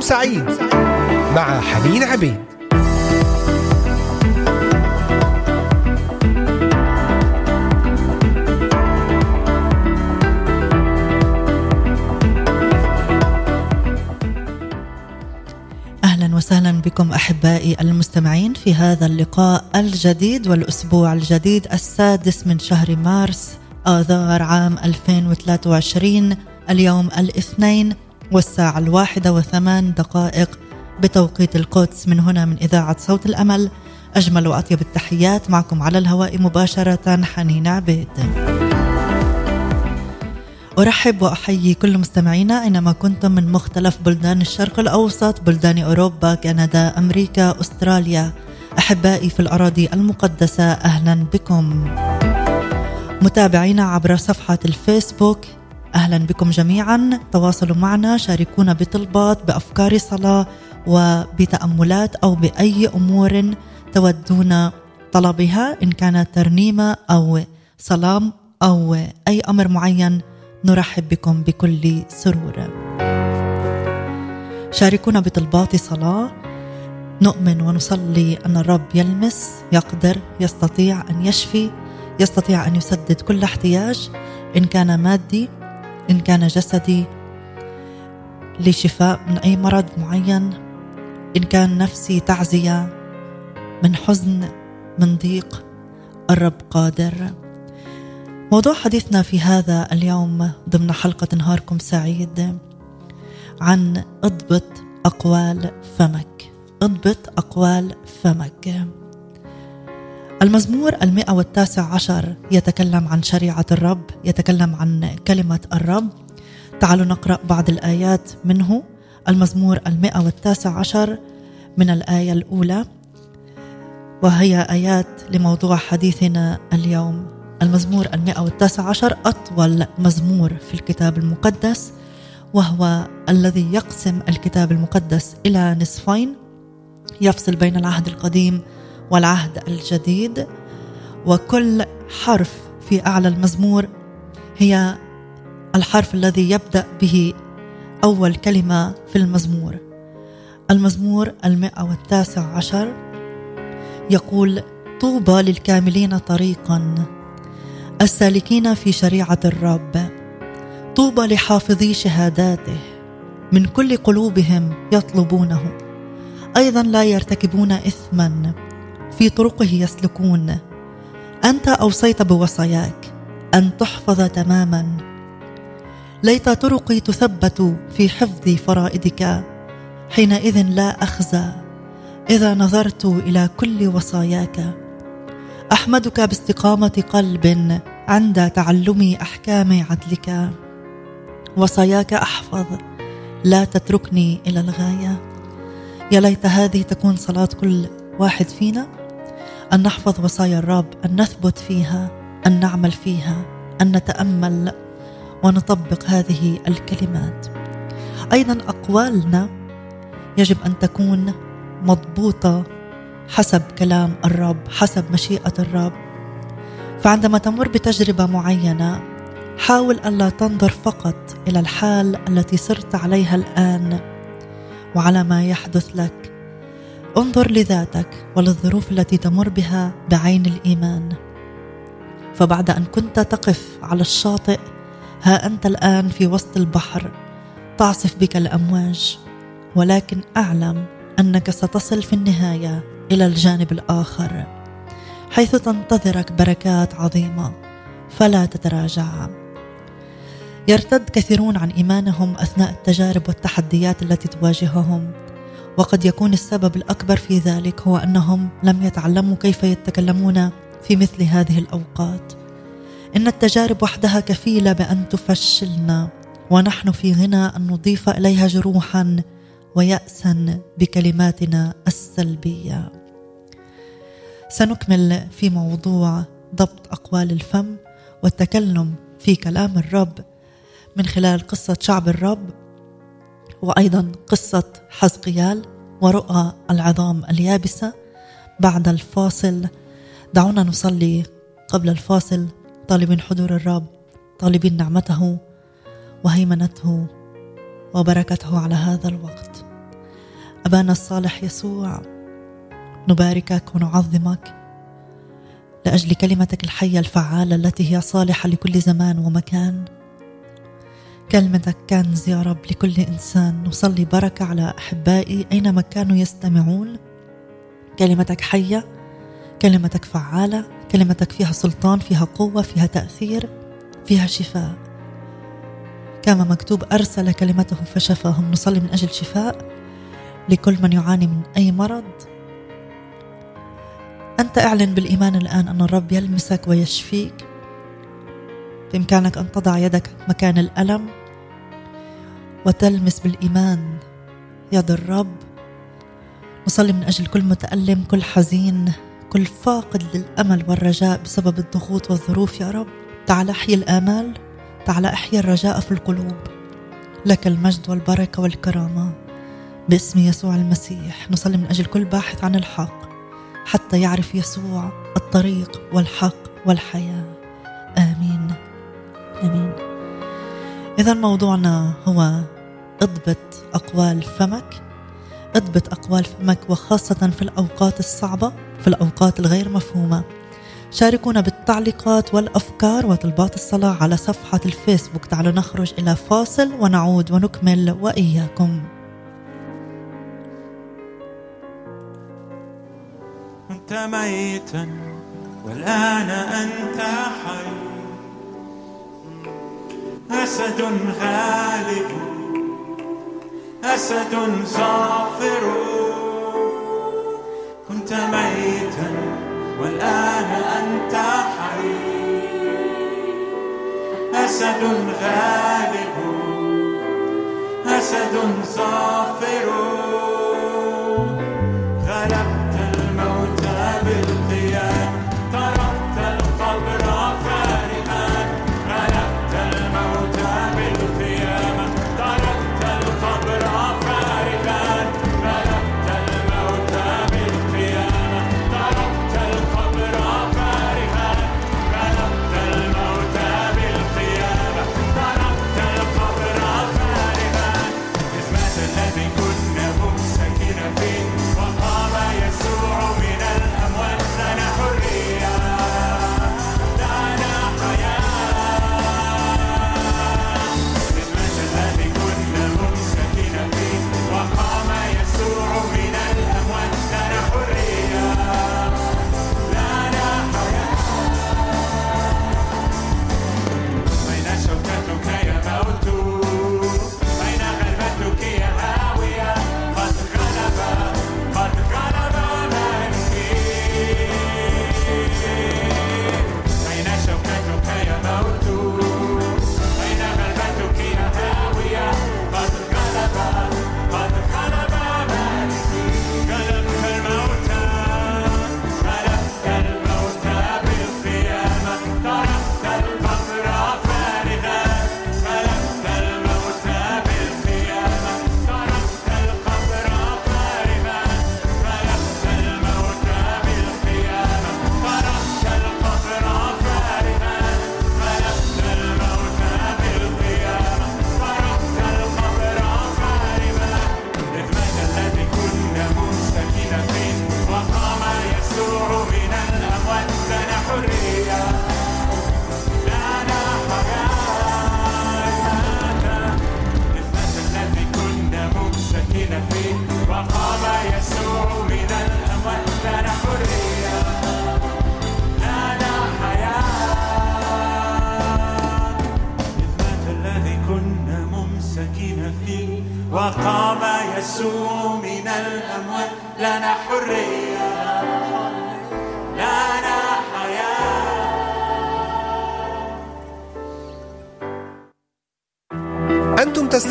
يوم سعيد مع حنين عبيد. وسهلا بكم أحبائي المستمعين في هذا اللقاء الجديد والأسبوع الجديد السادس من شهر مارس آذار عام 2023 اليوم الاثنين والساعة الواحدة وثمان دقائق. بتوقيت القدس من هنا من إذاعة صوت الأمل. أجمل وأطيب التحيات معكم على الهواء مباشرة حنين عبيد. أرحب وأحيي كل مستمعينا أينما كنتم من مختلف بلدان الشرق الأوسط بلدان أوروبا كندا أمريكا أستراليا. أحبائي في الأراضي المقدسة أهلا بكم. متابعينا عبر صفحة الفيسبوك أهلا بكم جميعا. تواصلوا معنا شاركونا بطلبات بأفكار صلاة وبتأملات أو بأي أمور تودون طلبها إن كانت ترنيمة أو صلاه أو أي أمر معين. نرحب بكم بكل سرور. شاركونا بطلبات صلاة. نؤمن ونصلي أن الرب يلمس يقدر يستطيع أن يشفي يستطيع أن يسدد كل احتياج إن كان مادي إن كان جسدي لشفاء من أي مرض معين إن كان نفسي تعزية من حزن من ضيق الرب قادر. موضوع حديثنا في هذا اليوم ضمن حلقة نهاركم سعيد عن أضبط أقوال فمك. أضبط أقوال فمك. المزمور المئة والتاسع عشر يتكلم عن شريعة الرب يتكلم عن كلمة الرب. تعالوا نقرأ بعض الآيات منه. المزمور المئة والتاسع عشر من الآية الأولى. وهي آيات لموضوع حديثنا اليوم. المزمور المئة والتاسع عشر أطول مزمور في الكتاب المقدس وهو الذي يقسم الكتاب المقدس إلى نصفين. يفصل بين العهد القديم والعهد الجديد وكل حرف في أعلى المزمور هي الحرف الذي يبدأ به أول كلمة في المزمور. المزمور المئة والتاسع عشر يقول طوبى للكاملين طريقا السالكين في شريعة الرب. طوبى لحافظي شهاداته من كل قلوبهم يطلبونه. أيضا لا يرتكبون اثما في طرقه يسلكون. أنت أوصيت بوصاياك أن تحفظ تماما. ليت طرقي تثبت في حفظ فرائدك. حينئذ لا أخزى. إذا نظرت إلى كل وصاياك. أحمدك باستقامة قلب عند تعلم أحكام عدلك. وصاياك أحفظ. لا تتركني إلى الغاية. يا ليت هذه تكون صلاة كل واحد فينا. أن نحفظ وصايا الرب أن نثبت فيها أن نعمل فيها أن نتأمل ونطبق هذه الكلمات. أيضا أقوالنا يجب أن تكون مضبوطة حسب كلام الرب حسب مشيئة الرب. فعندما تمر بتجربة معينة حاول ألا تنظر فقط إلى الحال التي صرت عليها الآن وعلى ما يحدث لك. انظر لذاتك وللظروف التي تمر بها بعين الإيمان. فبعد أن كنت تقف على الشاطئ ها أنت الآن في وسط البحر تعصف بك الأمواج ولكن أعلم أنك ستصل في النهاية إلى الجانب الآخر حيث تنتظرك بركات عظيمة. فلا تتراجع. يرتد كثيرون عن إيمانهم أثناء التجارب والتحديات التي تواجههم. وقد يكون السبب الأكبر في ذلك هو أنهم لم يتعلموا كيف يتكلمون في مثل هذه الأوقات. إن التجارب وحدها كفيلة بأن تفشلنا ونحن في غنى أن نضيف إليها جروحا وياسا بكلماتنا السلبية. سنكمل في موضوع ضبط أقوال الفم والتكلم في كلام الرب من خلال قصة شعب الرب. وأيضا قصة حزقيال ورؤى العظام اليابسة بعد الفاصل. دعونا نصلي قبل الفاصل. طالبين حضور الرب طالبين نعمته وهيمنته وبركته على هذا الوقت. أبانا الصالح يسوع نباركك ونعظمك لأجل كلمتك الحية الفعالة التي هي صالحة لكل زمان ومكان. كلمتك كنز يا رب لكل إنسان. نصلي بركة على أحبائي أينما كانوا يستمعون. كلمتك حية كلمتك فعالة كلمتك فيها سلطان فيها قوة فيها تأثير فيها شفاء. كما مكتوب أرسل كلمته فشفاهم. نصلي من أجل شفاء لكل من يعاني من أي مرض. أنت أعلن بالإيمان الآن أن الرب يلمسك ويشفيك. بإمكانك أن تضع يدك مكان الألم. وتلمس بالإيمان. يد الرب نصلي من أجل كل متألم كل حزين كل فاقد للأمل والرجاء بسبب الضغوط والظروف. يا رب تعال أحيي الآمال تعال أحيي الرجاء في القلوب. لك المجد والبركة والكرامة باسم يسوع المسيح. نصلي من أجل كل باحث عن الحق حتى يعرف يسوع الطريق والحق والحياة. آمين. آمين. إذا موضوعنا هو إضبط أقوال فمك إضبط أقوال فمك وخاصة في الأوقات الصعبة في الأوقات الغير مفهومة. شاركونا بالتعليقات والأفكار وطلبات الصلاة على صفحة الفيسبوك. تعالوا نخرج إلى فاصل ونعود ونكمل وإياكم. كنت ميتا والآن أنت حي. أسد غالب أسد صافر. كنت ميتا والآن أنت حي. أسد غالب أسد صافر.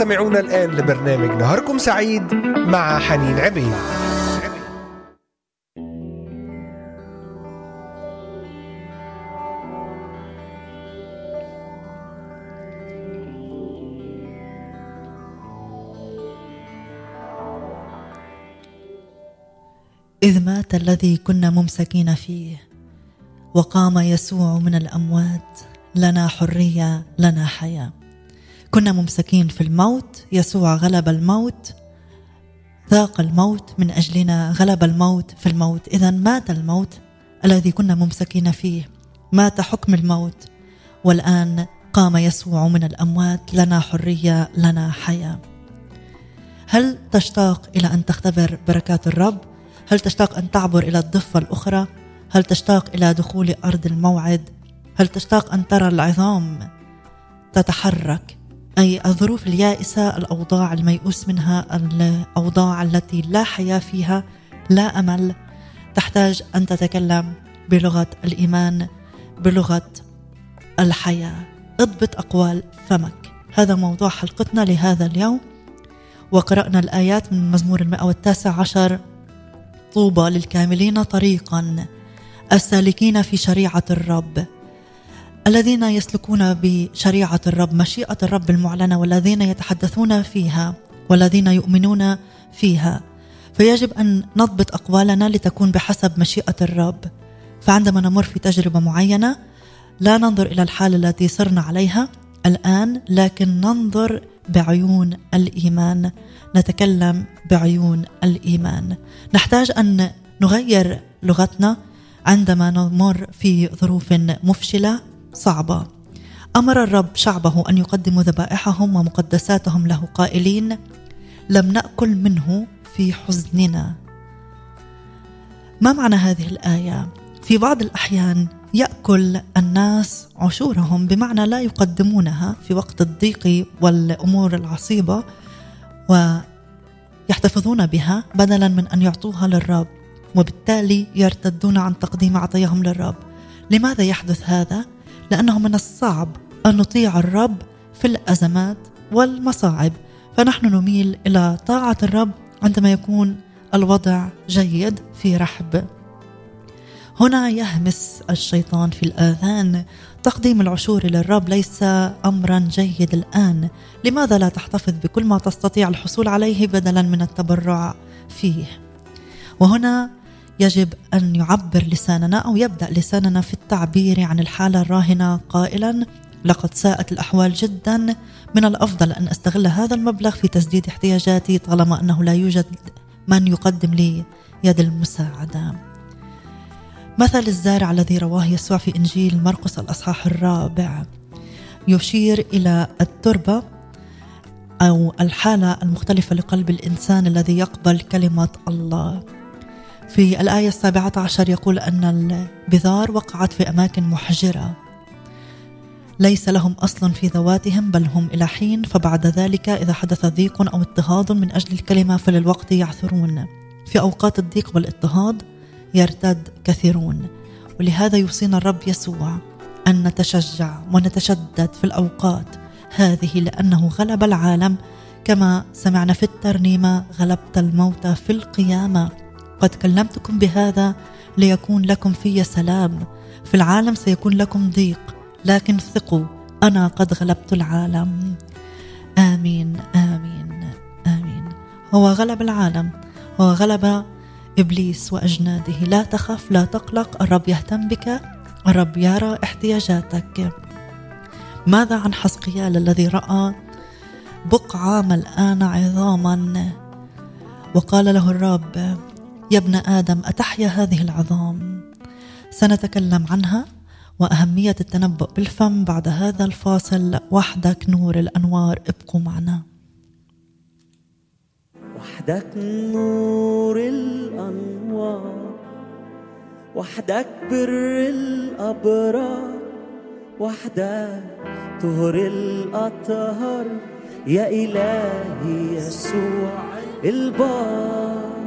تستمعون الآن لبرنامج نهاركم سعيد مع حنين عبيد. إذ مات الذي كنا ممسكين فيه وقام يسوع من الأموات لنا حرية لنا حياة. كنا ممسكين في الموت يسوع غلب الموت ذاق الموت من أجلنا غلب الموت في الموت إذا مات الموت الذي كنا ممسكين فيه مات حكم الموت والآن قام يسوع من الأموات لنا حرية لنا حياة هل تشتاق إلى أن تختبر بركات الرب؟ هل تشتاق أن تعبر إلى الضفة الأخرى؟ هل تشتاق إلى دخول أرض الموعد؟ هل تشتاق أن ترى العظام تتحرك؟ أي الظروف اليائسة الأوضاع الميؤوس منها الأوضاع التي لا حياة فيها لا أمل. تحتاج أن تتكلم بلغة الإيمان بلغة الحياة. اضبط أقوال فمك. هذا موضوع حلقتنا لهذا اليوم. وقرأنا الآيات من مزمور المئة والتاسع عشر. طوبى للكاملين طريقا. السالكين في شريعة الرب. الذين يسلكون بشريعة الرب مشيئة الرب المعلنة والذين يتحدثون فيها والذين يؤمنون فيها. فيجب أن نضبط أقوالنا لتكون بحسب مشيئة الرب. فعندما نمر في تجربة معينة لا ننظر إلى الحالة التي صرنا عليها الآن لكن ننظر بعيون الإيمان. نتكلم بعيون الإيمان. نحتاج أن نغير لغتنا عندما نمر في ظروف مفشلة. صعبة أمر الرب شعبه أن يقدموا ذبائحهم ومقدساتهم له قائلين لم نأكل منه في حزننا ما معنى هذه الآية؟ في بعض الأحيان يأكل الناس عشورهم بمعنى لا يقدمونها في وقت الضيق والأمور العصيبة ويحتفظون بها بدلا من أن يعطوها للرب وبالتالي يرتدون عن تقديم عطاياهم للرب لماذا يحدث هذا؟ لأنه من الصعب أن نطيع الرب في الأزمات والمصاعب. فنحن نميل إلى طاعة الرب عندما يكون الوضع جيد في رحب. هنا يهمس الشيطان في الآذان. تقديم العشور للرب ليس امرا جيد الآن. لماذا لا تحتفظ بكل ما تستطيع الحصول عليه بدلا من التبرع فيه؟ وهنا يجب أن يعبر لساننا أو يبدأ لساننا في التعبير عن الحالة الراهنة قائلا لقد ساءت الأحوال جدا. من الأفضل أن أستغل هذا المبلغ في تسديد احتياجاتي طالما أنه لا يوجد من يقدم لي يد المساعدة. مثل الزارع الذي رواه يسوع في إنجيل مرقس الأصحاح الرابع. يشير إلى التربة أو الحالة المختلفة لقلب الإنسان الذي يقبل كلمة الله. في الآية السابعة عشر يقول أن البذار وقعت في أماكن محجرة. ليس لهم أصل في ذواتهم بل هم إلى حين فبعد ذلك إذا حدث ضيق أو اضطهاد من أجل الكلمة فللوقت يعثرون. في أوقات الضيق والاضطهاد يرتد كثيرون. ولهذا يوصينا الرب يسوع أن نتشجع ونتشدد في الأوقات هذه لأنه غلب العالم. كما سمعنا في الترنيمة غلبت الموت في القيامة. قد كلمتكم بهذا ليكون لكم في سلام. في العالم سيكون لكم ضيق لكن ثقوا أنا قد غلبت العالم. آمين آمين آمين. هو غلب العالم هو غلب إبليس وأجناده. لا تخف لا تقلق الرب يهتم بك الرب يرى احتياجاتك. ماذا عن حسقيال الذي رأى بقعة ملآن عظاما؟ وقال له الرب يا ابن آدم أتحيا هذه العظام؟ سنتكلم عنها وأهمية التنبؤ بالفم بعد هذا الفاصل. وحدك نور الأنوار ابقوا معنا. وحدك نور الأنوار وحدك بر الأبرار وحدك طهر الأطهار. يا إلهي يسوع البار.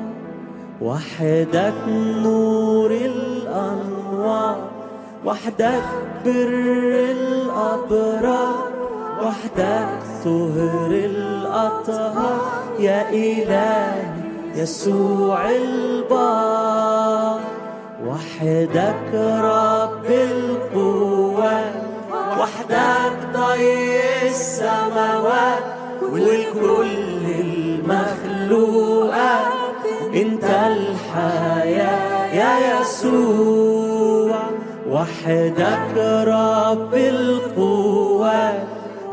وحدك نور الأنوار وحدك بر الأبرار وحدك طهر الأطهار. يا إلهي يسوع البار وحدك رب القوات وحدك ضي السماوات والكل المخلوقات. انت الحياة يا يسوع وحدك رب القوات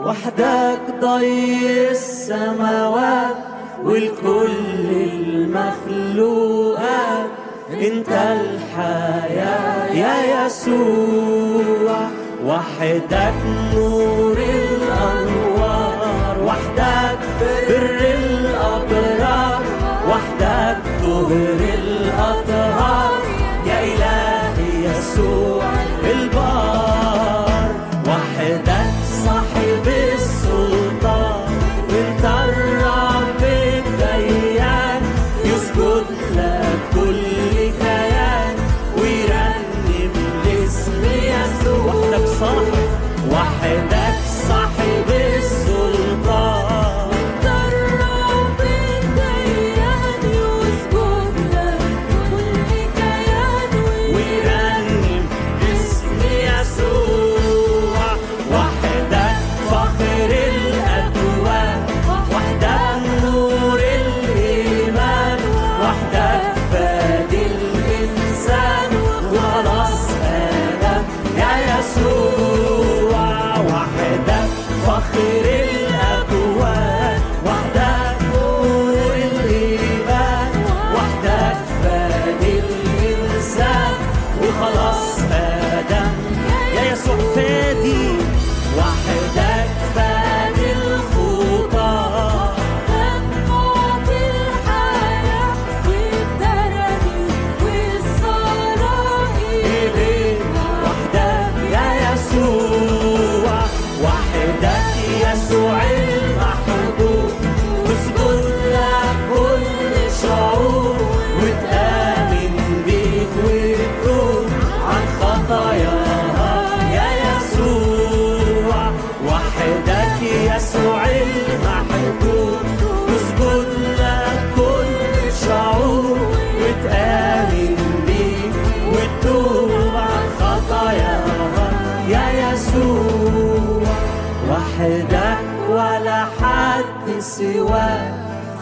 وحدك ضي السماوات والكل المخلوقات انت الحياة يا يسوع وحدك نور الأنوار وحدك بر وحدك طهر الأطهار.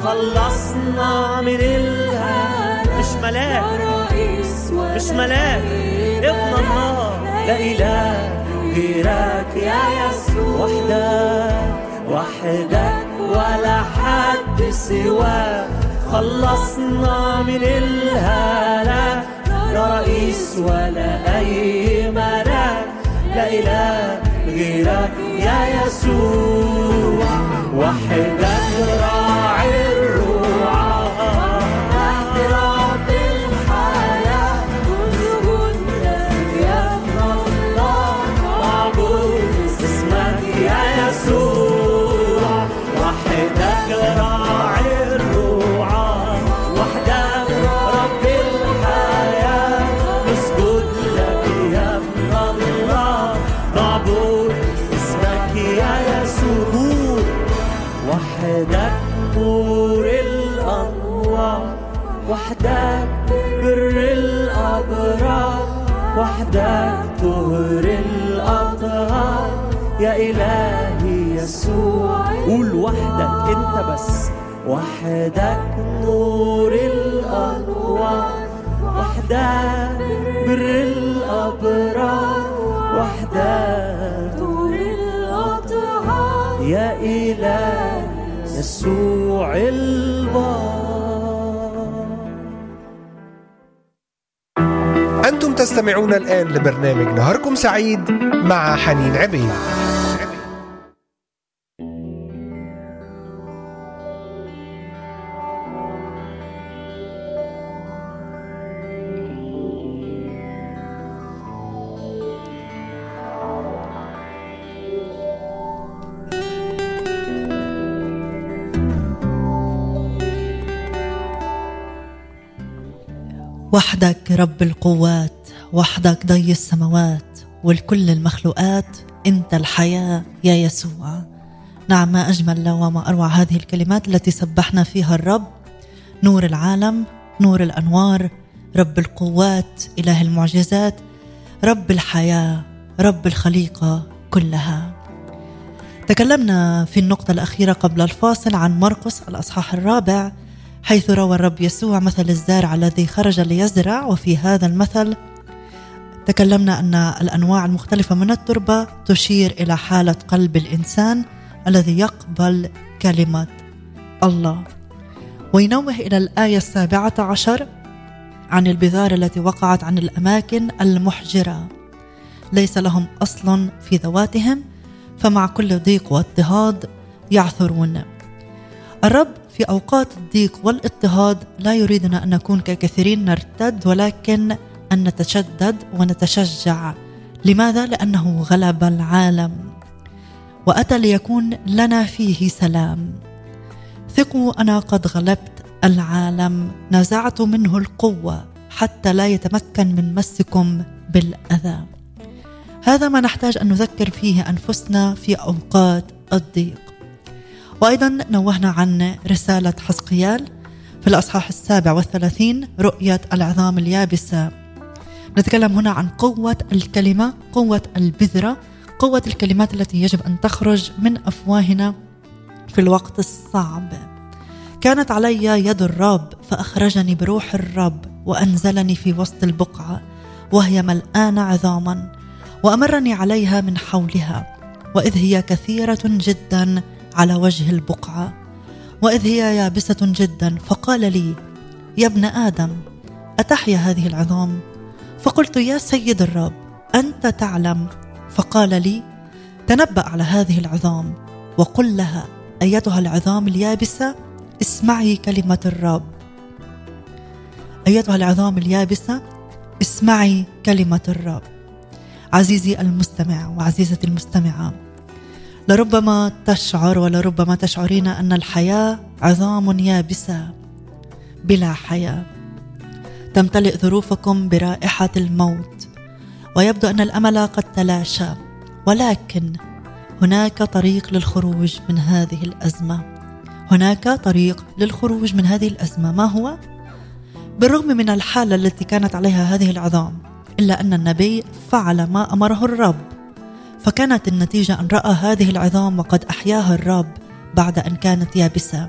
خلصنا من الهلاك مش ملاك مش ملاك. ابن الله لا إله غيرك يا يسوع. وحدك وحدك ولا حد سواك. خلصنا من الهلاك لا رئيس ولا أي ملاك. لا إله غيرك يا يسوع. وحدك راعي وحدك نور الأنوار وحدك بر الأبرار وحدك يا إله يسوع البار. أنتم تستمعون الآن لبرنامج نهاركم سعيد مع حنين عبيد. وحدك رب القوات وحدك ضي السماوات والكل المخلوقات انت الحياة يا يسوع. نعم ما أجمل وما أروع هذه الكلمات التي سبحنا فيها الرب. نور العالم نور الأنوار رب القوات إله المعجزات رب الحياة رب الخليقة كلها. تكلمنا في النقطة الأخيرة قبل الفاصل عن مرقس الأصحاح الرابع حيث روى الرب يسوع مثل الزارع الذي خرج ليزرع وفي هذا المثل تكلمنا أن الأنواع المختلفة من التربة تشير إلى حالة قلب الإنسان الذي يقبل كلمه الله. وينوه إلى الآية السابعة عشر عن البذار التي وقعت عن الأماكن المحجرة. ليس لهم أصل في ذواتهم فمع كل ضيق واضطهاد يعثرون. الرب في أوقات الضيق والاضطهاد لا يريدنا أن نكون ككثيرين نرتد ولكن أن نتشدد ونتشجع. لماذا؟ لأنه غلب العالم. وأتى ليكون لنا فيه سلام. ثقوا أنا قد غلبت العالم. نزعت منه القوة حتى لا يتمكن من مسكم بالأذى. هذا ما نحتاج أن نذكر فيه أنفسنا في أوقات الضيق. وأيضا نوهنا عن رسالة حزقيال في الأصحاح السابع والثلاثين رؤية العظام اليابسة. نتكلم هنا عن قوة الكلمة قوة البذرة قوة الكلمات التي يجب أن تخرج من أفواهنا في الوقت الصعب. كانت علي يد الرب فأخرجني بروح الرب وأنزلني في وسط البقعة وهي ملآنة عظاما وأمرني عليها من حولها وإذ هي كثيرة جدا على وجه البقعة وإذ هي يابسة جدا فقال لي يا ابن آدم أتحيا هذه العظام؟ فقلت يا سيد الرب أنت تعلم. فقال لي تنبأ على هذه العظام وقل لها أيتها العظام اليابسة؟ اسمعي كلمة الرب. أيتها العظام اليابسة؟ اسمعي كلمة الرب. عزيزي المستمع وعزيزتي المستمعة لربما تشعر ولربما تشعرين أن الحياة عظام يابسة بلا حياة. تمتلئ ظروفكم برائحة الموت ويبدو أن الأمل قد تلاشى ولكن هناك طريق للخروج من هذه الأزمة. هناك طريق للخروج من هذه الأزمة. ما هو؟ بالرغم من الحالة التي كانت عليها هذه العظام إلا أن النبي فعل ما أمره الرب. فكانت النتيجة أن رأى هذه العظام وقد أحياها الرب بعد أن كانت يابسة.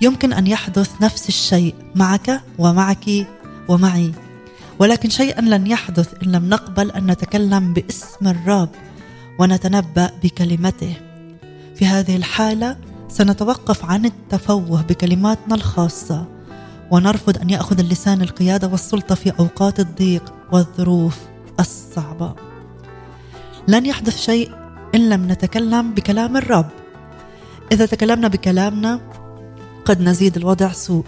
يمكن أن يحدث نفس الشيء معك ومعك ومعي ولكن شيئا لن يحدث إن لم نقبل أن نتكلم باسم الرب ونتنبأ بكلمته. في هذه الحالة سنتوقف عن التفوه بكلماتنا الخاصة ونرفض أن يأخذ اللسان القيادة والسلطة في أوقات الضيق والظروف الصعبة. لن يحدث شيء إن لم نتكلم بكلام الرب. إذا تكلمنا بكلامنا قد نزيد الوضع سوء.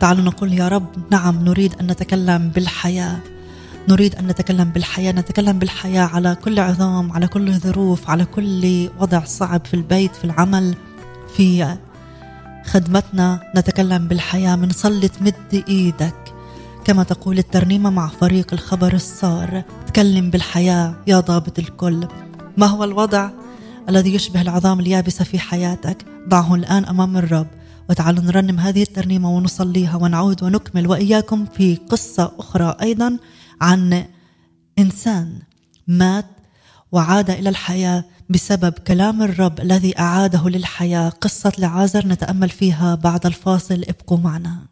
تعالوا نقول يا رب نعم نريد أن نتكلم بالحياة. نريد أن نتكلم بالحياة. نتكلم بالحياة على كل عظام على كل ظروف على كل وضع صعب في البيت في العمل في خدمتنا. نتكلم بالحياة منصلي تمد إيدك. كما تقول الترنيمة مع فريق الخبر السار تكلم بالحياة يا ضابط الكل. ما هو الوضع الذي يشبه العظام اليابسة في حياتك؟ ضعه الآن أمام الرب. وتعالوا نرنم هذه الترنيمة ونصليها ونعود ونكمل وإياكم في قصة أخرى أيضا عن إنسان مات وعاد إلى الحياة بسبب كلام الرب الذي أعاده للحياة. قصة لعازر نتأمل فيها بعد الفاصل. ابقوا معنا.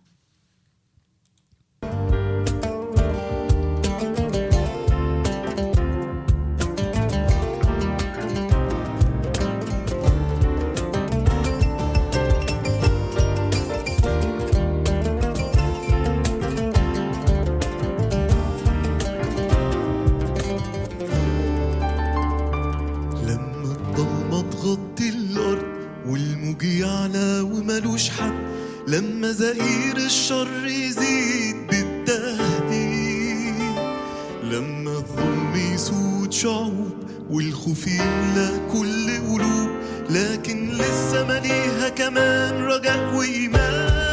وملوش حد لما زئير الشر يزيد بالتهديد. لما الظلم يسود شعوب والخوف يملى كل قلوب لكن لسه مليها كمان رجاء وإيمان.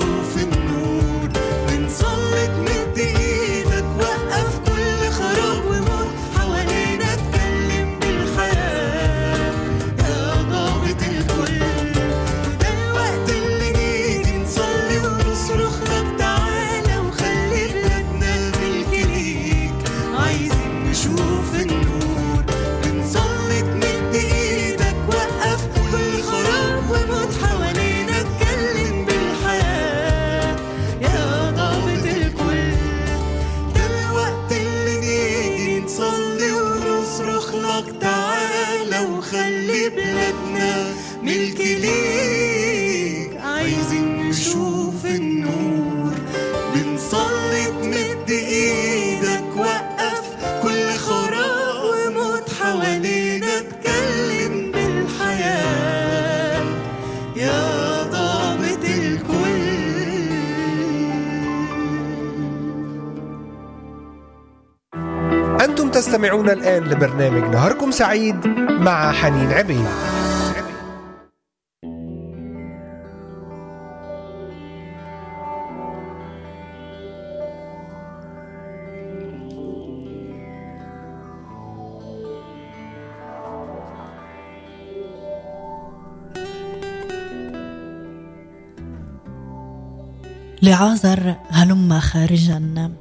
to finish. سعيد مع حنين عبيد. لعازر هلم خارجا.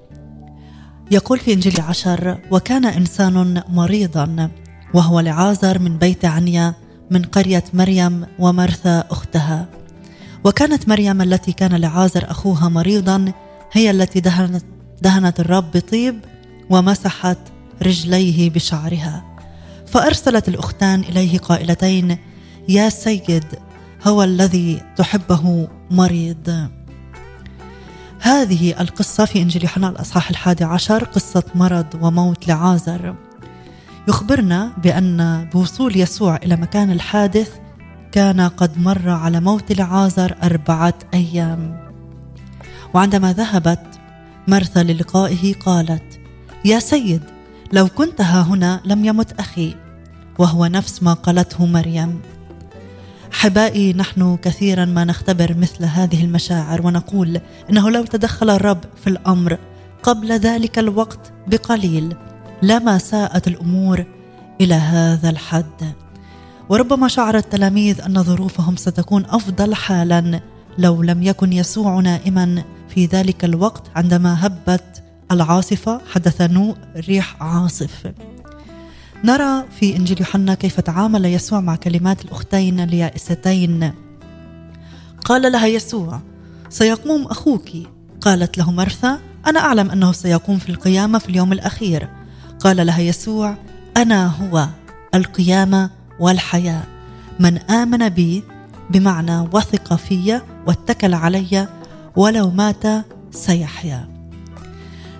يقول في إنجيل عشر وكان إنسان مريضا. وهو لعازر من بيت عنيا من قرية مريم ومرثا أختها. وكانت مريم التي كان لعازر أخوها مريضا هي التي دهنت, دهنت الرب بطيب ومسحت رجليه بشعرها. فأرسلت الأختان إليه قائلتين يا سيد هو الذي تحبه مريض. هذه القصة في إنجيل يوحنا الأصحاح الحادي عشر قصة مرض وموت لعازر. يخبرنا بأن بوصول يسوع إلى مكان الحادث كان قد مر على موت لعازر أربعة أيام. وعندما ذهبت مرثا للقائه قالت يا سيد لو كنت ها هنا لم يمت أخي وهو نفس ما قالته مريم. احبائي نحن كثيرا ما نختبر مثل هذه المشاعر ونقول إنه لو تدخل الرب في الأمر قبل ذلك الوقت بقليل. لما ساءت الأمور إلى هذا الحد. وربما شعر التلاميذ أن ظروفهم ستكون أفضل حالا لو لم يكن يسوع نائما في ذلك الوقت عندما هبت العاصفة حدث نوء ريح عاصف. نرى في إنجيل يوحنا كيف تعامل يسوع مع كلمات الأختين اليائستين. قال لها يسوع سيقوم أخوك. قالت له مرثا أنا أعلم أنه سيقوم في القيامة في اليوم الأخير. قال لها يسوع أنا هو القيامة والحياة. من آمن بي بمعنى وثق في واتكل علي ولو مات سيحيا.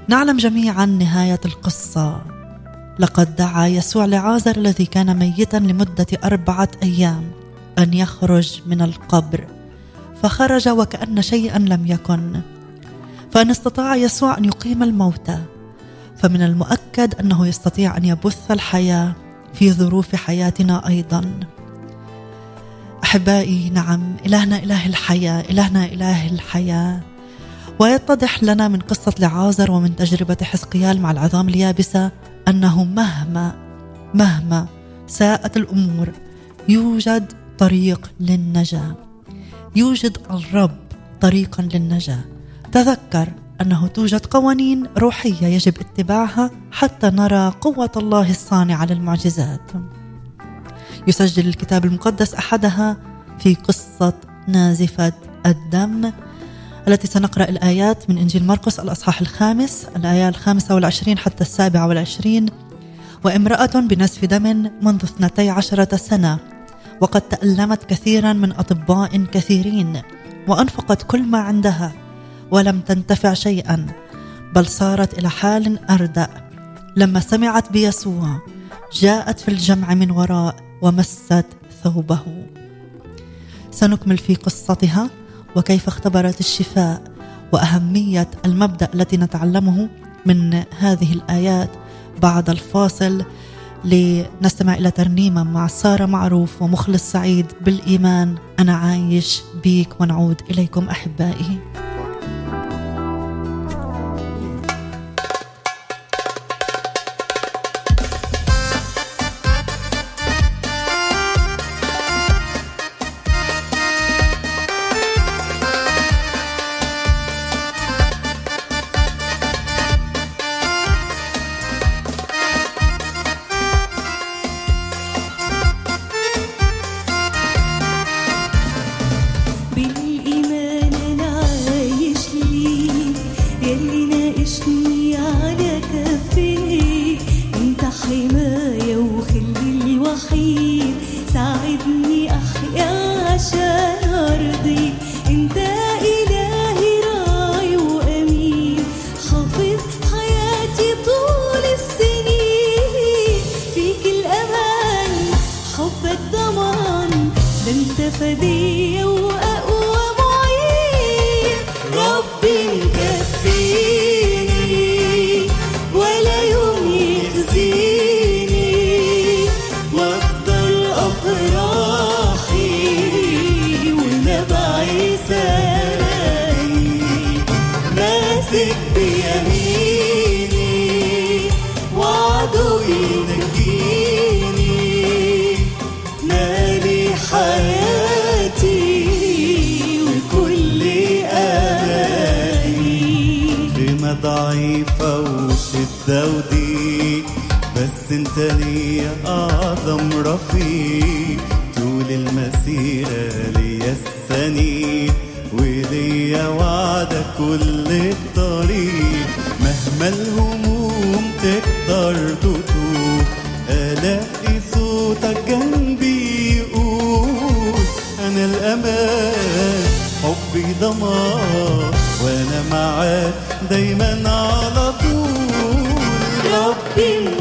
نعلم جميعا نهاية القصة. لقد دعا يسوع لعازر الذي كان ميتا لمدة أربعة أيام أن يخرج من القبر فخرج وكأن شيئا لم يكن. فإن استطاع يسوع أن يقيم الموتى فمن المؤكد أنه يستطيع أن يبث الحياة في ظروف حياتنا أيضا. أحبائي نعم إلهنا إله الحياة إلهنا إله الحياة. ويتضح لنا من قصة لعازر ومن تجربة حزقيال مع العظام اليابسة أنه مهما مهما ساءت الأمور يوجد طريق للنجاة. يوجد الرب طريقا للنجاة. تذكر أنه توجد قوانين روحية يجب اتباعها حتى نرى قوة الله الصانعه للمعجزات. يسجل الكتاب المقدس أحدها في قصة نازفة الدم التي سنقرأ الآيات من إنجيل مرقس الأصحاح الخامس الآية الخامسة والعشرين حتى السابعة والعشرين وامرأة بنزف دم منذ اثنتي عشرة سنة وقد تألمت كثيرا من أطباء كثيرين وأنفقت كل ما عندها. ولم تنتفع شيئا بل صارت إلى حال أردأ. لما سمعت بيسوع جاءت في الجمع من وراء ومست ثوبه. سنكمل في قصتها وكيف اختبرت الشفاء وأهمية المبدأ التي نتعلمه من هذه الآيات بعد الفاصل. لنستمع إلى ترنيمة مع سارة معروف ومخلص سعيد بالإيمان. أنا عايش بيك ونعود إليكم أحبائي. ضعيفة وشدة وضيق بس انت ليا أعظم رفيق. طول المسيرة ليا السنين وليا وعدك كل الطريق. مهما الهموم تقدر تطوف ألاقي صوتك جنبي يقول أنا الأمان حبي ضمان وأنا معاك. دايما على طول. ربي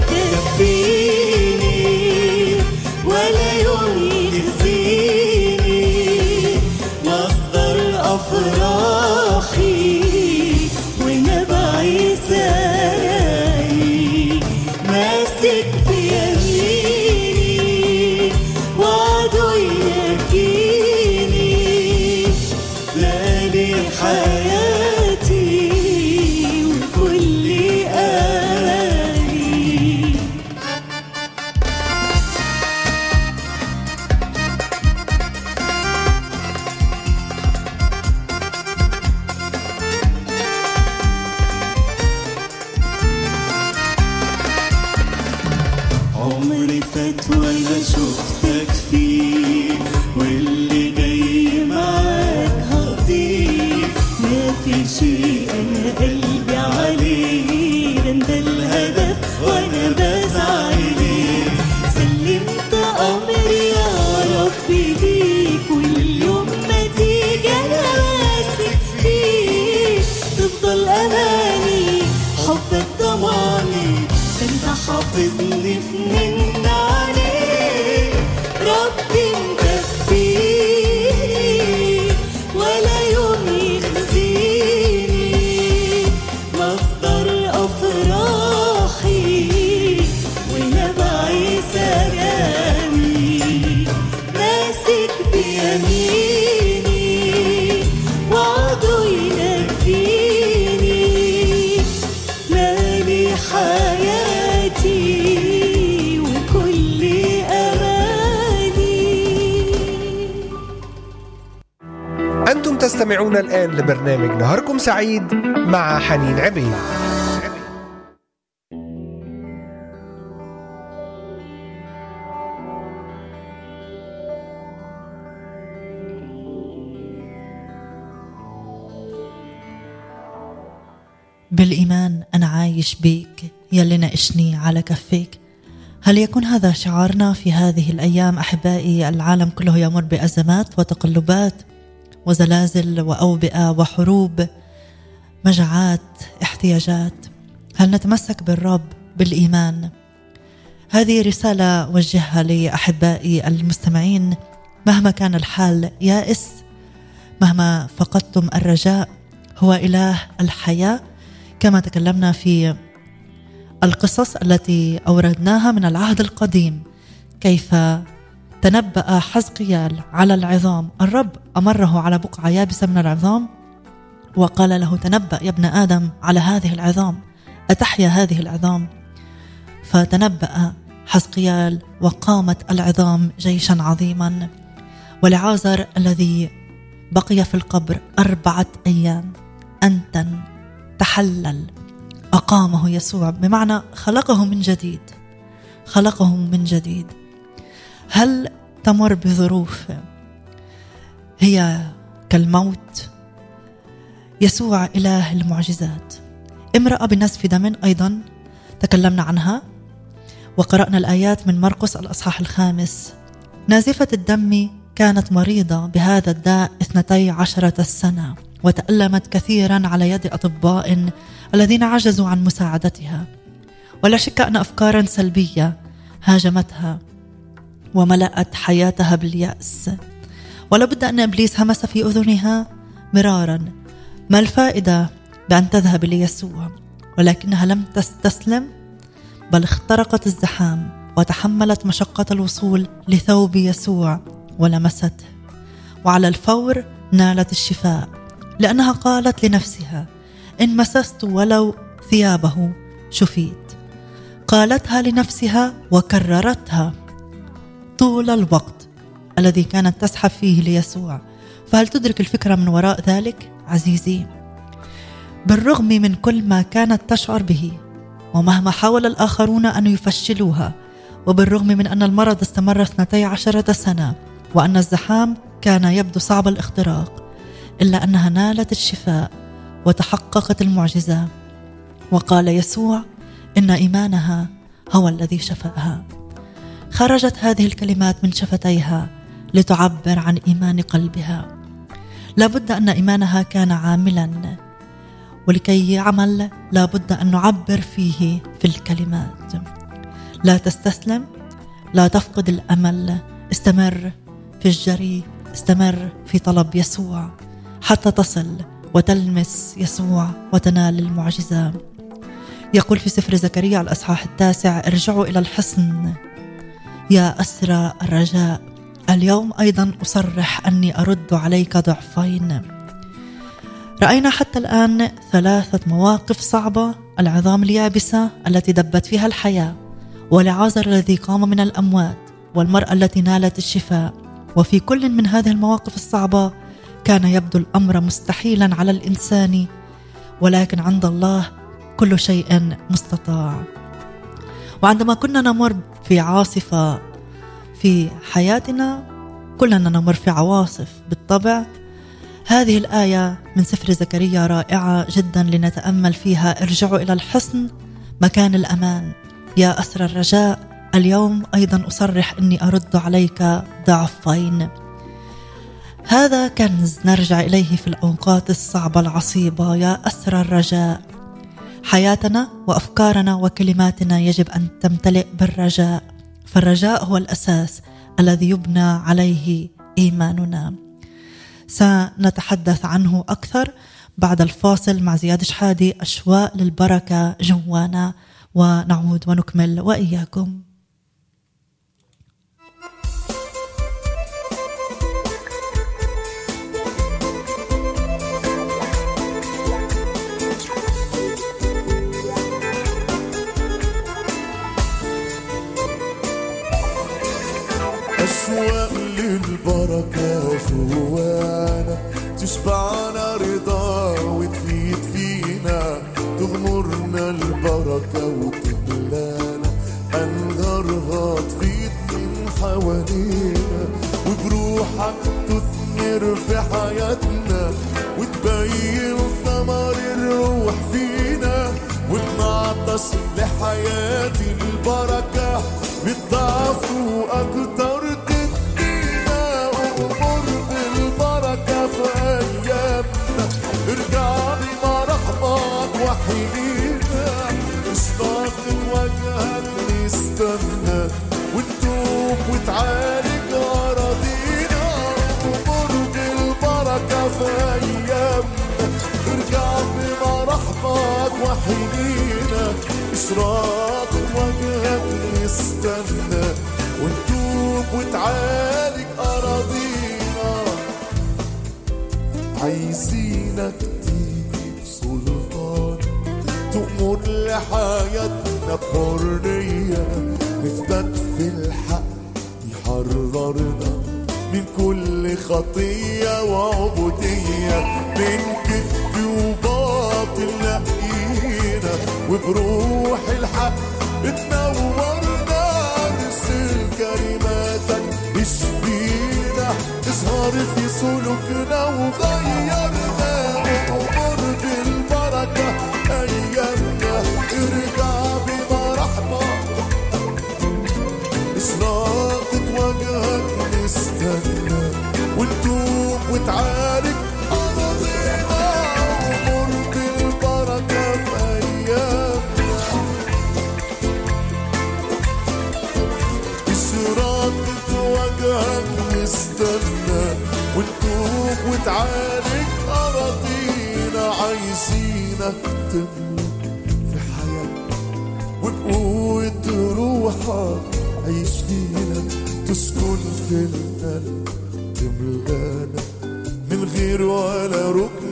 تستمعون الآن لبرنامج نهاركم سعيد مع حنين عبيد. بالإيمان أنا عايش بيك يلي ناقشني على كفيك. هل يكون هذا شعارنا في هذه الأيام أحبائي؟ العالم كله يمر بأزمات وتقلبات. وزلازل وأوبئة وحروب مجاعات احتياجات. هل نتمسك بالرب بالإيمان؟ هذه رسالة وجهها لأحبائي المستمعين مهما كان الحال يائس مهما فقدتم الرجاء هو إله الحياة كما تكلمنا في القصص التي أوردناها من العهد القديم. كيف تنبأ حزقيال على العظام. الرب أمره على بقعة يابسة من العظام وقال له تنبأ يا ابن آدم على هذه العظام. أتحيا هذه العظام؟ فتنبأ حزقيال وقامت العظام جيشا عظيما. ولعازر الذي بقي في القبر أربعة أيام. أنتن تحلل. أقامه يسوع. بمعنى خلقه من جديد. خلقه من جديد. هل تمر بظروف هي كالموت؟ يسوع إله المعجزات. امرأة بنزف دم أيضا تكلمنا عنها وقرأنا الآيات من مرقس الأصحاح الخامس. نازفة الدم كانت مريضة بهذا الداء اثنتي عشرة سنة وتألمت كثيرا على يد أطباء الذين عجزوا عن مساعدتها. ولا شك أن أفكارا سلبية هاجمتها. وملأت حياتها باليأس. ولابد أن إبليس همس في أذنها مرارا. ما الفائدة بأن تذهب ليسوع؟ ولكنها لم تستسلم بل اخترقت الزحام وتحملت مشقة الوصول لثوب يسوع ولمسته. وعلى الفور نالت الشفاء لأنها قالت لنفسها إن مسست ولو ثيابه شفيت. قالتها لنفسها وكررتها. طول الوقت الذي كانت تسحب فيه ليسوع. فهل تدرك الفكرة من وراء ذلك؟ عزيزي بالرغم من كل ما كانت تشعر به ومهما حاول الآخرون أن يفشلوها وبالرغم من أن المرض استمر اثنتي عشرة سنة وأن الزحام كان يبدو صعب الاختراق إلا أنها نالت الشفاء وتحققت المعجزة. وقال يسوع إن إيمانها هو الذي شفاها. خرجت هذه الكلمات من شفتيها لتعبر عن إيمان قلبها. لابد أن إيمانها كان عاملا ولكي يعمل لابد أن نعبر فيه في الكلمات. لا تستسلم لا تفقد الأمل استمر في الجري استمر في طلب يسوع حتى تصل وتلمس يسوع وتنال المعجزة. يقول في سفر زكريا الأصحاح التاسع ارجعوا إلى الحصن. يا أسرى الرجاء اليوم أيضا أصرح أني أرد عليك ضعفين. رأينا حتى الآن ثلاثة مواقف صعبة العظام اليابسة التي دبت فيها الحياة ولعازر الذي قام من الأموات والمرأة التي نالت الشفاء. وفي كل من هذه المواقف الصعبة كان يبدو الأمر مستحيلا على الإنسان ولكن عند الله كل شيء مستطاع. وعندما كنا نمر في عاصفة في حياتنا كلنا نمر في عواصف بالطبع. هذه الآية من سفر زكريا رائعة جدا لنتأمل فيها. ارجعوا إلى الحصن مكان الأمان. يا أسر الرجاء اليوم أيضا أصرح أني أرد عليك ضعفين. هذا كنز نرجع إليه في الأوقات الصعبة العصيبة. يا أسر الرجاء حياتنا وأفكارنا وكلماتنا يجب أن تمتلئ بالرجاء. فالرجاء هو الأساس الذي يبنى عليه إيماننا. سنتحدث عنه أكثر بعد الفاصل مع زياد شحادي أشواق للبركة جوانا. ونعود ونكمل وإياكم. تشبعنا رضا وتفيد فينا تغمرنا البركة وتملانا. أنهارها تفيد من حوالينا. وبروحك تثمر في حياتنا وتبين ثمر الروح فينا. ونعطش لحياة البركة بالضعف وأكتر نستنى ونتوب وتعالج أراضينا أمر بالبركة في أيامنا. ارجع بمرحمك وحيدينا إشراق وجهك نستنى. ونتوب وتعالج أراضينا عايزينك تيجي بسلطان تأمر لحياتنا. بحرية نثبت في الحق يحررنا من كل خطية وعبودية. من كذب وباطل لقينا وبروح الحق تنورنا ارسل كلماتك اشفينا اظهر في سلوكنا وغيرنا. أمر بالبركة ايامنا نستنى وتعالج أراضينا عايزينك تملك في حياتنا وبقوة روحك عيش فينا تسكن في القلب تملانا. غير ولا ركن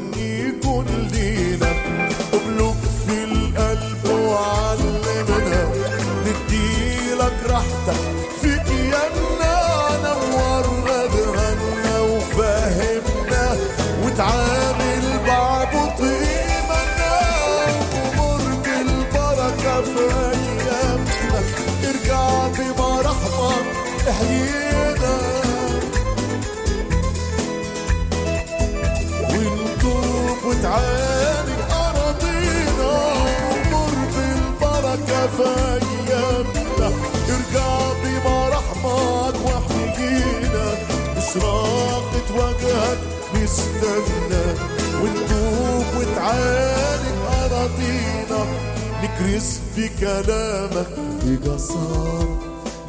نكرس بكلامك بجسارة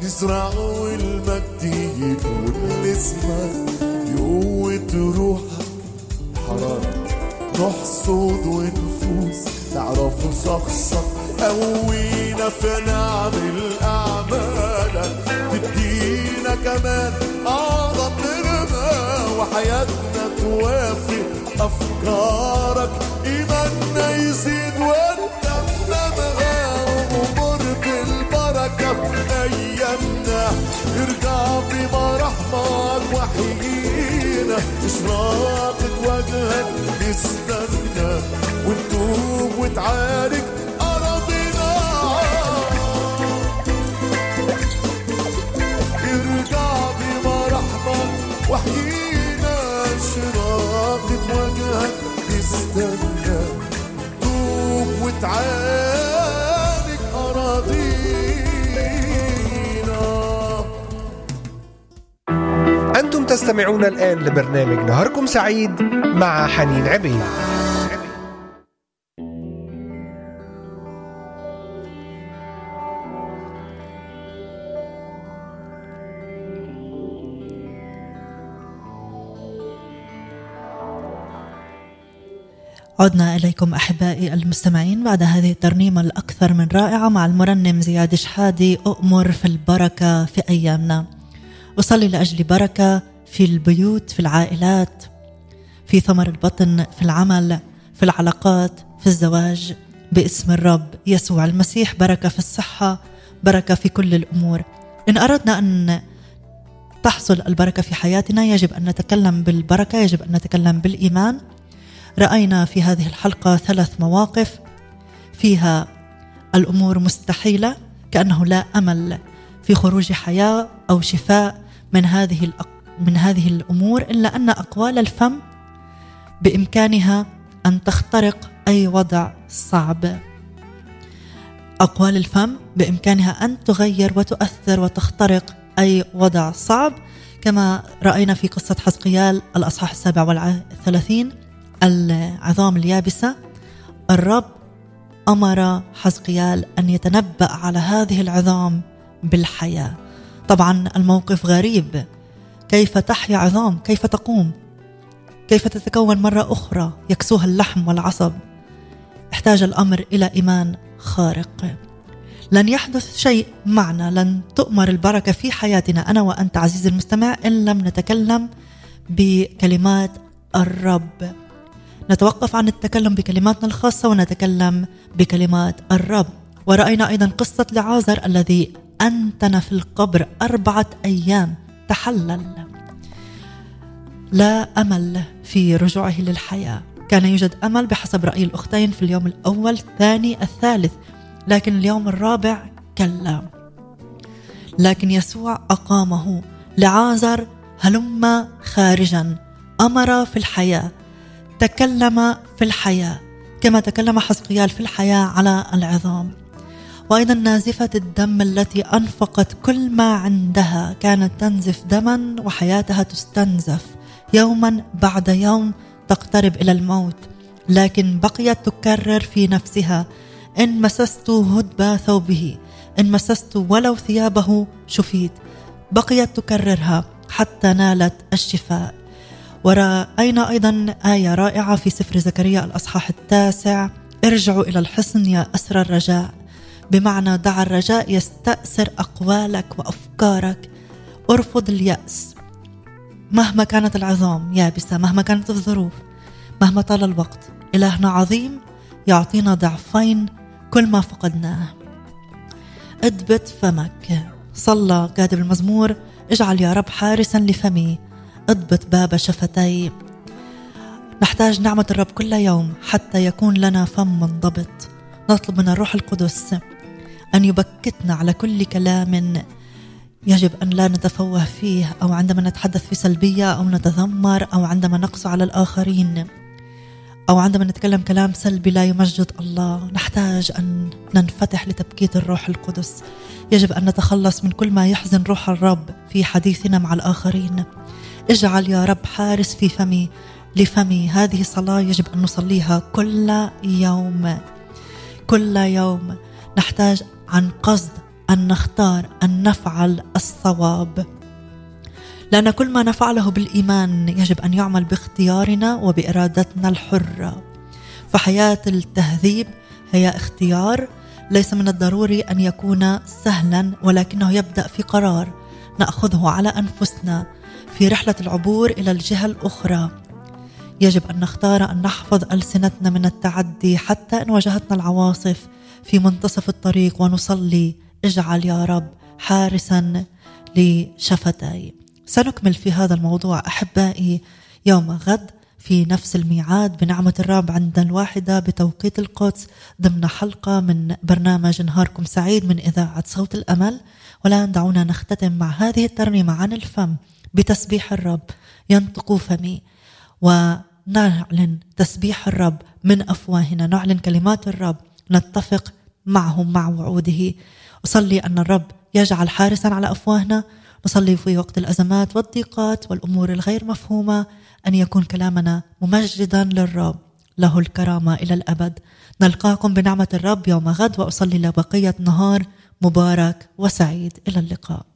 نزرع والمجد يكون لاسمك بقوة روحك. حرارة نحصد ونفوس تعرف شخصك. قوينا فنعمل أعمالك تدينا كمان. أعظم نغمة. وحياتنا توافق أفكارك. إيماننا يزيد ومر بالبركة في أيامنا ارجع بمراحمك وحيينا إشراقة وجهك نستنى ونتوب وتعالج تستمعون الآن لبرنامج نهاركم سعيد مع حنين عبيد. عدنا إليكم أحبائي المستمعين بعد هذه الترنيمة الأكثر من رائعة مع المرنم زياد شحادي أؤمر في البركة في أيامنا. أصلي لأجل بركة في البيوت في العائلات في ثمر البطن في العمل في العلاقات في الزواج. باسم الرب يسوع المسيح بركة في الصحة بركة في كل الأمور. إن أردنا أن تحصل البركة في حياتنا يجب أن نتكلم بالبركة يجب أن نتكلم بالإيمان. رأينا في هذه الحلقة ثلاث مواقف. فيها الأمور مستحيلة كأنه لا أمل في خروج حياة أو شفاء من هذه. من هذه الأمور إلا أن أقوال الفم بإمكانها أن تخترق أي وضع صعب. أقوال الفم بإمكانها أن تغير وتؤثر وتخترق أي وضع صعب كما رأينا في قصة حزقيال الأصحاح السابع والثلاثين العظام اليابسة. الرب أمر حزقيال أن يتنبأ على هذه العظام بالحياة. طبعا الموقف غريب. كيف تحيا عظام؟ كيف تقوم؟ كيف تتكون مرة أخرى؟ يكسوها اللحم والعصب. احتاج الأمر إلى إيمان خارق. لن يحدث شيء معنا لن تؤمر البركة في حياتنا أنا وأنت عزيزي المستمع إن لم نتكلم بكلمات الرب. نتوقف عن التكلم بكلماتنا الخاصة ونتكلم بكلمات الرب. ورأينا أيضا قصة لعازر الذي أنتن في القبر أربعة أيام. تحلل. لا أمل في رجوعه للحياة. كان يوجد أمل بحسب رأي الأختين في اليوم الأول الثاني الثالث. لكن اليوم الرابع كلا. لكن يسوع أقامه. لعازر هلم خارجا. أمر في الحياة. تكلم في الحياة. كما تكلم حزقيال في الحياة على العظام. وأيضا نازفة الدم التي أنفقت كل ما عندها كانت تنزف دما وحياتها تستنزف. يوما بعد يوم تقترب إلى الموت. لكن بقيت تكرر في نفسها. إن مسست هدب ثوبه. إن مسست ولو ثيابه شفيت. بقيت تكررها حتى نالت الشفاء. ورأينا أيضا آية رائعة في سفر زكريا الأصحاح التاسع. ارجعوا إلى الحصن يا أسر الرجاء. بمعنى دع الرجاء يستأثر أقوالك وأفكارك. أرفض اليأس. مهما كانت العظام يابسة مهما كانت الظروف مهما طال الوقت. إلهنا عظيم يعطينا ضعفين كل ما فقدناه. اثبت فمك. صلى كاتب المزمور. اجعل يا رب حارسا لفمي. اضبط باب شفتي. نحتاج نعمة الرب كل يوم حتى يكون لنا فم منضبط نطلب من الروح القدس أن يبكتنا على كل كلام يجب أن لا نتفوه فيه أو عندما نتحدث في سلبية أو نتذمر أو عندما نقسو على الآخرين أو عندما نتكلم كلام سلبي لا يمجد الله. نحتاج أن ننفتح لتبكيت الروح القدس. يجب أن نتخلص من كل ما يحزن روح الرب في حديثنا مع الآخرين. اجعل يا رب حارس في فمي. لفمي هذه صلاة يجب أن نصليها كل يوم. كل يوم. نحتاج عن قصد أن نختار أن نفعل الصواب. لأن كل ما نفعله بالإيمان يجب أن يعمل باختيارنا وبإرادتنا الحرة. فحياة التهذيب هي اختيار ليس من الضروري أن يكون سهلا ولكنه يبدأ في قرار نأخذه على أنفسنا في رحلة العبور إلى الجهة الأخرى. يجب أن نختار أن نحفظ ألسنتنا من التعدي حتى إن واجهتنا العواصف في منتصف الطريق ونصلي. اجعل يا رب حارسا لشفتي سنكمل في هذا الموضوع أحبائي يوم غد في نفس الميعاد بنعمة الرب عند الواحدة بتوقيت القدس ضمن حلقة من برنامج نهاركم سعيد من إذاعة صوت الأمل. والآن دعونا نختتم مع هذه الترنيمة عن الفم بتسبيح الرب ينطق فمي. ونعلن تسبيح الرب من أفواهنا. نعلن كلمات الرب نتفق معه مع وعوده. أصلي أن الرب يجعل حارسا على أفواهنا. نصلي في وقت الأزمات والضيقات والأمور الغير مفهومة أن يكون كلامنا ممجدا للرب. له الكرامة إلى الأبد. نلقاكم بنعمة الرب يوم غد وأصلي لبقية نهار مبارك وسعيد. إلى اللقاء.